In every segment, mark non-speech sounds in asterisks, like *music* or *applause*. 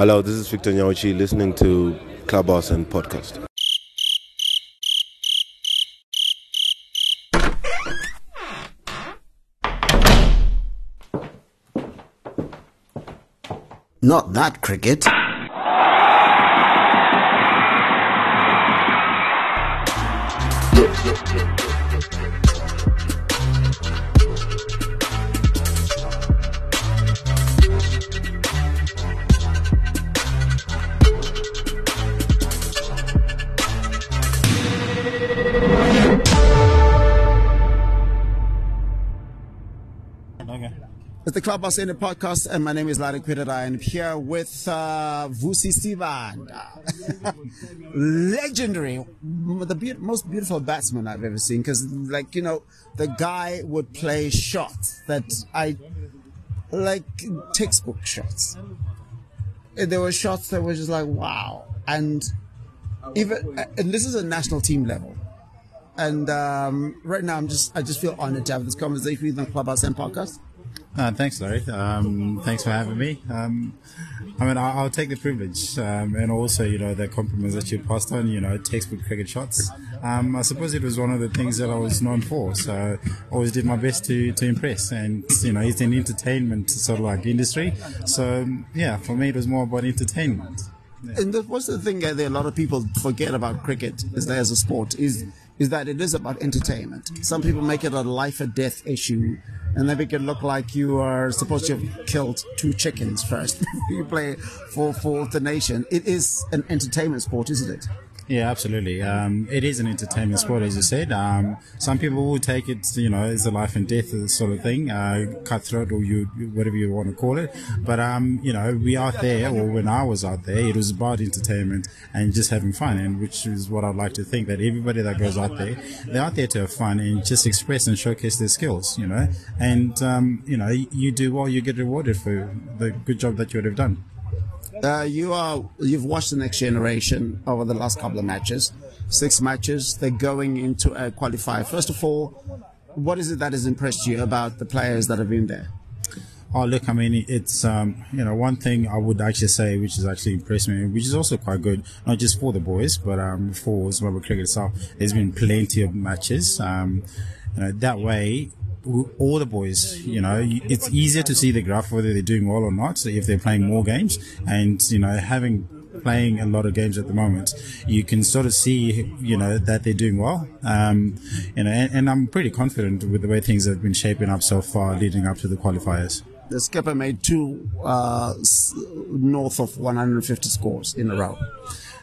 Hello, this is Victor Nyauchi listening to Clubhouse and Podcast. Not that cricket. *laughs* Clubhouse in the podcast, and my name is Larry Kwirirayi. I'm here with uh, Vusi Sibanda, *laughs* legendary, the be- most beautiful batsman I've ever seen. Because, like you know, the guy would play shots that I like textbook shots. There were shots that were just like wow, and even and this is a national team level. And um, right now, I'm just I just feel honored to have this conversation with on Clubhouse and podcast. Uh, thanks, Larry. Um, thanks for having me. Um, I mean, I'll, I'll, take the privilege um, and also, you know, the compliments that you passed on, you know, textbook cricket shots. Um, I suppose it was one of the things that I was known for, so I always did my best to, to impress. And, you know, it's an entertainment sort of like industry. So, yeah, for me, it was more about entertainment. Yeah. And what's the thing that a lot of people forget about cricket is that as a sport is is that it is about entertainment. Some people make it a life or death issue, and they make it look like you are supposed to have killed two chickens first. *laughs* you play for for the nation. It is an entertainment sport, isn't it? Yeah, absolutely. Um, it is an entertainment sport, as you said. Um, some people will take it, you know, as a life and death sort of thing, uh, cutthroat or you, whatever you want to call it. But, um, you know, we out there, or when I was out there, it was about entertainment and just having fun, and which is what I'd like to think that everybody that goes out there, they're out there to have fun and just express and showcase their skills, you know. And, um, you know, you do well, you get rewarded for the good job that you would have done. Uh, you are you've watched the next generation over the last couple of matches, six matches. They're going into a qualifier. First of all, what is it that has impressed you about the players that have been there? Oh, look, I mean, it's, um, you know, one thing I would actually say, which has actually impressed me, which is also quite good, not just for the boys, but, um, for Zimbabwe cricket itself, there's been plenty of matches. Um, you know, that way, all the boys, you know, it's easier to see the graph whether they're doing well or not. So if they're playing more games and, you know, having playing a lot of games at the moment, you can sort of see, you know, that they're doing well. Um, you know, and, and I'm pretty confident with the way things have been shaping up so far leading up to the qualifiers the skipper made two uh, north of 150 scores in a row.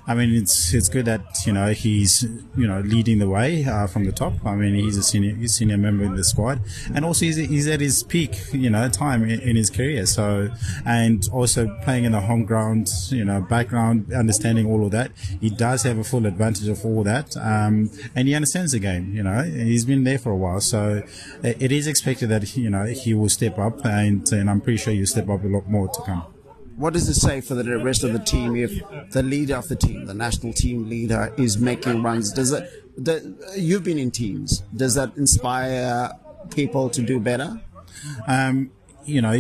I mean, it's it's good that you know he's you know leading the way uh, from the top. I mean, he's a senior he's a senior member in the squad, and also he's, he's at his peak, you know, time in, in, his career. So, and also playing in the home ground, you know, background, understanding all of that, he does have a full advantage of all that, um, and he understands the game. You know, he's been there for a while, so it is expected that you know he will step up, and and I'm pretty sure you step up a lot more to come what does it say for the rest of the team if the leader of the team, the national team leader, is making runs? Does it? The, you've been in teams. Does that inspire people to do better? Um, you know,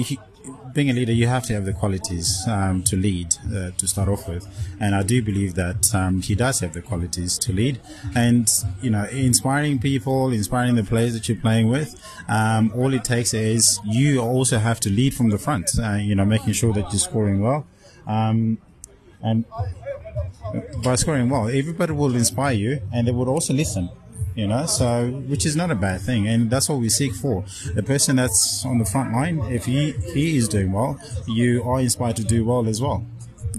being a leader, you have to have the qualities um, to lead uh, to start off with, and I do believe that um, he does have the qualities to lead. And you know, inspiring people, inspiring the players that you're playing with. Um, all it takes is you also have to lead from the front. Uh, you know, making sure that you're scoring well, um, and by scoring well, everybody will inspire you, and they would also listen you know, so which is not a bad thing, and that's what we seek for. The person that's on the front line, if he he is doing well, you are inspired to do well as well.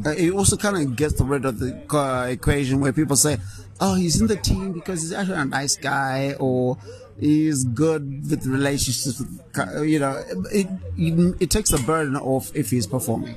Uh, it also kind of gets rid of the uh, equation where people say, "Oh, he's in the team because he's actually a nice guy," or he's good with relationships. With, you know, it, it, it takes the burden off if he's performing.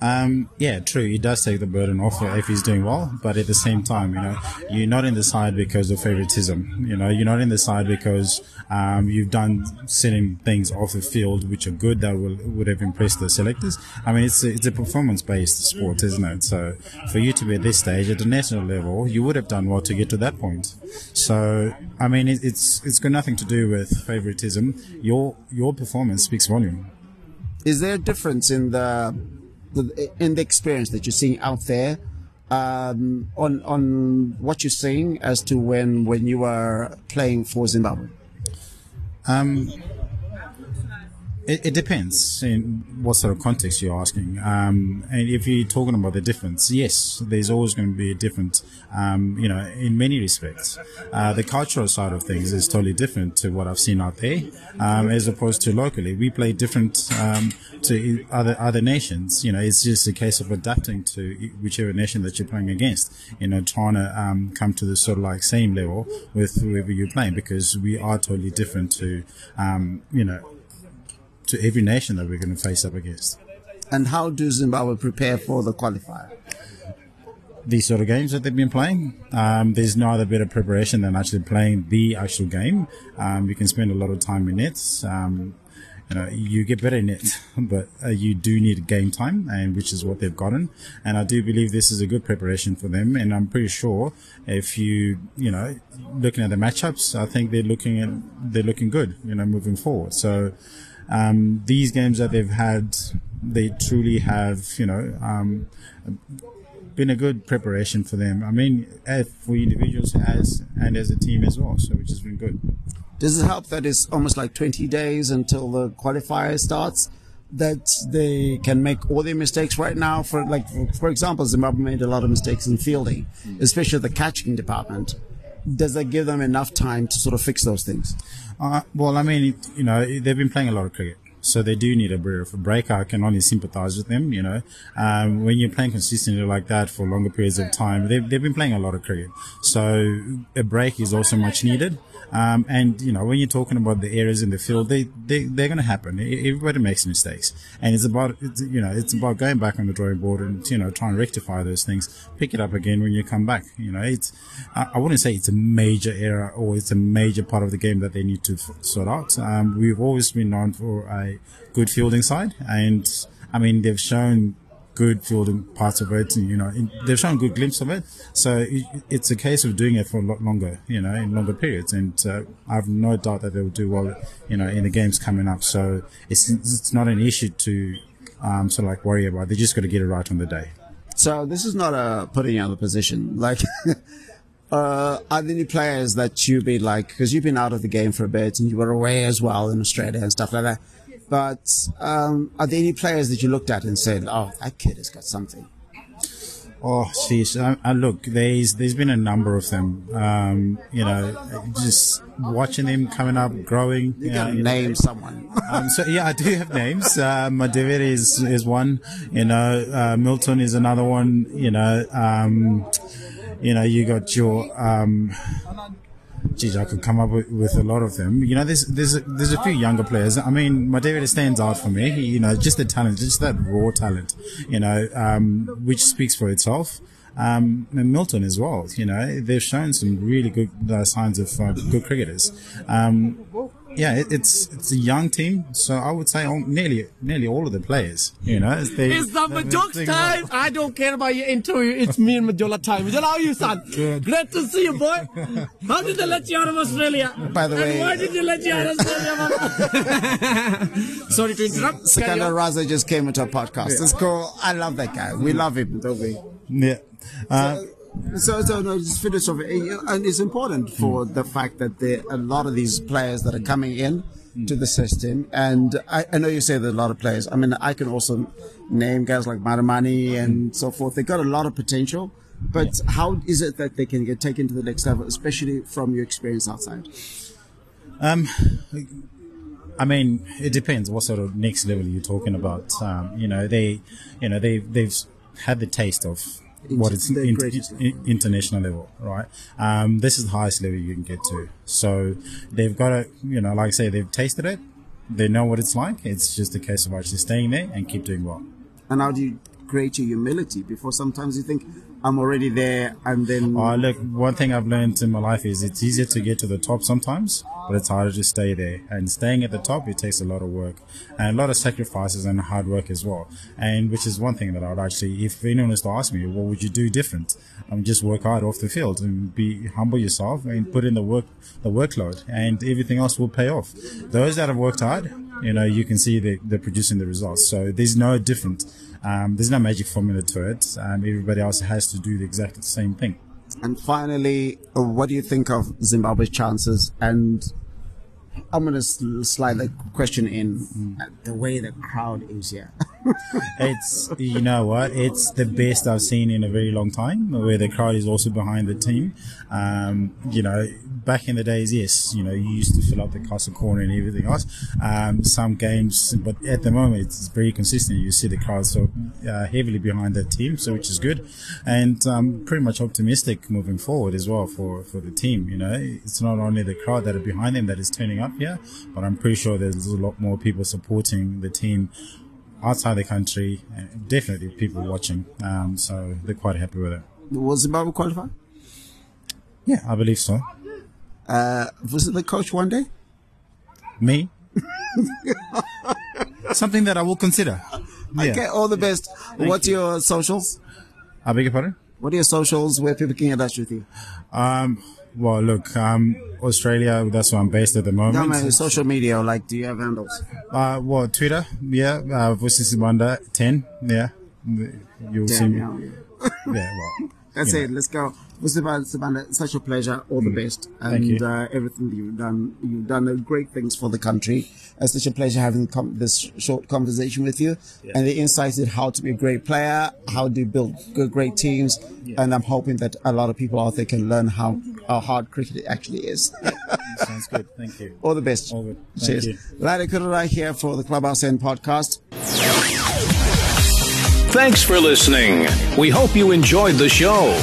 Um, yeah, true. He does take the burden off if he's doing well, but at the same time, you know, you're not in the side because of favoritism. You know, you're not in the side because um, you've done certain things off the field which are good that will, would have impressed the selectors. I mean, it's a, it's a performance based sport, isn't it? So for you to be at this stage at the national level, you would have done well to get to that point. So I mean, it, it's it's got nothing to do with favoritism. Your your performance speaks volume. Is there a difference in the the, in the experience that you're seeing out there, um, on on what you're seeing as to when when you were playing for Zimbabwe? Um, it, it, depends in what sort of context you're asking. Um, and if you're talking about the difference, yes, there's always going to be a difference, um, you know, in many respects. Uh, the cultural side of things is totally different to what I've seen out there, um, as opposed to locally. We play different um, to other other nations. You know, it's just a case of adapting to whichever nation that you're playing against. You know, trying to um, come to the sort of like same level with whoever you're playing because we are totally different to, um, you know to every nation that we're going to face up against. And how do Zimbabwe prepare for the qualifier? These sort of games that they've been playing, um, there's no other better preparation than actually playing the actual game. Um, you can spend a lot of time in nets. Um, you know, you get better in it, *laughs* but uh, you do need game time, and which is what they've gotten. And I do believe this is a good preparation for them. And I'm pretty sure if you, you know, looking at the matchups, I think they're looking at they're looking good, you know, moving forward. So um, these games that they've had, they truly have, you know, um, been a good preparation for them. I mean, for individuals as and as a team as well, so which has been good. Does it help that it's almost like 20 days until the qualifier starts? That they can make all their mistakes right now. For like, for example, Zimbabwe made a lot of mistakes in fielding, especially the catching department. Does that give them enough time to sort of fix those things? Uh, well, I mean, you know, they've been playing a lot of cricket. So they do need a bit of a break. I can only sympathize with them, you know. Um, when you're playing consistently like that for longer periods of time, they've, they've been playing a lot of cricket. So a break is also much needed. Um, and you know, when you're talking about the errors in the field, they they they're going to happen. Everybody makes mistakes, and it's about it's, you know it's about going back on the drawing board and you know try and rectify those things, pick it up again when you come back. You know, it's I, I wouldn't say it's a major error or it's a major part of the game that they need to sort out. Um, we've always been known for a good fielding side, and I mean they've shown good fielding parts of it. And, you know, they've shown good glimpse of it. So it, it's a case of doing it for a lot longer, you know, in longer periods. And uh, I have no doubt that they will do well, you know, in the games coming up. So it's it's not an issue to um, sort of like worry about. They just got to get it right on the day. So this is not a putting out of position. Like, *laughs* uh, are there any players that you've been like, because you've been out of the game for a bit and you were away as well in Australia and stuff like that. But um, are there any players that you looked at and said, "Oh, that kid has got something"? Oh, jeez. Uh, uh, look, there's there's been a number of them. Um, you know, just watching them coming up, growing. You, you name know. someone. *laughs* um, so yeah, I do have names. Uh, Madhevere is is one. You know, uh, Milton is another one. You know, um, you know, you got your um, geez, I could come up with, with, a lot of them. You know, there's there's a, there's a few younger players. I mean, Madhevere stands out for me. You know, just the talent, just that raw talent. You know, um, which speaks for itself. Um, and Milton as well. You know, they've shown some really good uh, signs of uh, good cricketers. Um, yeah, it, it's it's a young team, so I would say all, nearly nearly all of the players. You know, they, it's the Majoks time. I don't care about your interview. It's me and Majola time. Majola, how are you, son? *laughs* Good. Great to see you, boy. How did they let you out of Australia? By the way, and why did they let you out of Australia? *laughs* Sorry to interrupt. Sikandar Raza just came into our podcast. Yeah. It's cool. I love that guy. We love him, don't we? Yeah. Uh, so, so, so no, just finish off. And it's important for the fact that there are a lot of these players that are coming in to the system. And I, I, know you say there's a lot of players. I mean, I can also name guys like Marumani and so forth. They've got a lot of potential. But yeah. how is it that they can get taken to the next level, especially from your experience outside? Um, I mean, it depends what sort of next level you're talking about. Um, you know, they, you know, they they've had the taste of what it's in, in, international level, right? Um, this is the highest level you can get to. So they've got to, you know, like I say, they've tasted it. They know what it's like. It's just a case of actually staying there and keep doing well. And how do you create your humility before sometimes you think, I'm already there, and then. Oh, look, one thing I've learned in my life is it's easier to get to the top sometimes, but it's harder to stay there. And staying at the top, it takes a lot of work and a lot of sacrifices and hard work as well. And which is one thing that I would actually, if anyone was to ask me, what would you do different? I mean, just work hard off the field and be humble yourself and put in the work, the workload, and everything else will pay off. Those that have worked hard you know, you can see they, they're producing the results. So there's no different. Um, there's no magic formula to it. Um, everybody else has to do the exact same thing. And finally, what do you think of Zimbabwe's chances? And I'm going to slide the question in mm. the way the crowd is here. *laughs* it's you know what? It's the best I've seen in a very long time where the crowd is also behind the team. Um, you know back in the days yes you know you used to fill up the castle corner and everything else. Um, some games but at the moment it's very consistent. You see the crowd so uh, heavily behind the team so which is good. And um, pretty much optimistic moving forward as well for, for the team you know. It's not only the crowd that are behind them that is turning up here but I'm pretty sure there's a lot more people supporting the team outside the country, definitely people watching. Um, so they're quite happy with it. Was Zimbabwe qualified? Yeah, I believe so. Uh, was it the coach one day? Me? Something that I will consider. *laughs* Yeah. Okay, all the best. Thank What's you. your socials? I beg your pardon? What are your socials where people can get in touch with you? Um, well, look, um, Australia, that's where I'm based at the moment. No, man, social media, like, do you have handles? Uh, well, Twitter, yeah, uh, Vusi Sibanda 10, yeah. You'll Damn, see me. Yeah, yeah well. *laughs* That's it. Know. Let's go. Sibanda, such a pleasure. All the mm. best. And uh, everything that you've done. You've done great things for the country. It's such a pleasure having com- this short conversation with you yeah. and the insights in how to be a great player, how to build good, great teams. Yeah. And I'm hoping that a lot of people out there can learn how, how hard cricket it actually is. *laughs* Sounds good. Thank you. All the best. All good. Thank Cheers. You. Larry Kwirirayi here for the Clubhouse End podcast. Thanks for listening. We hope you enjoyed the show.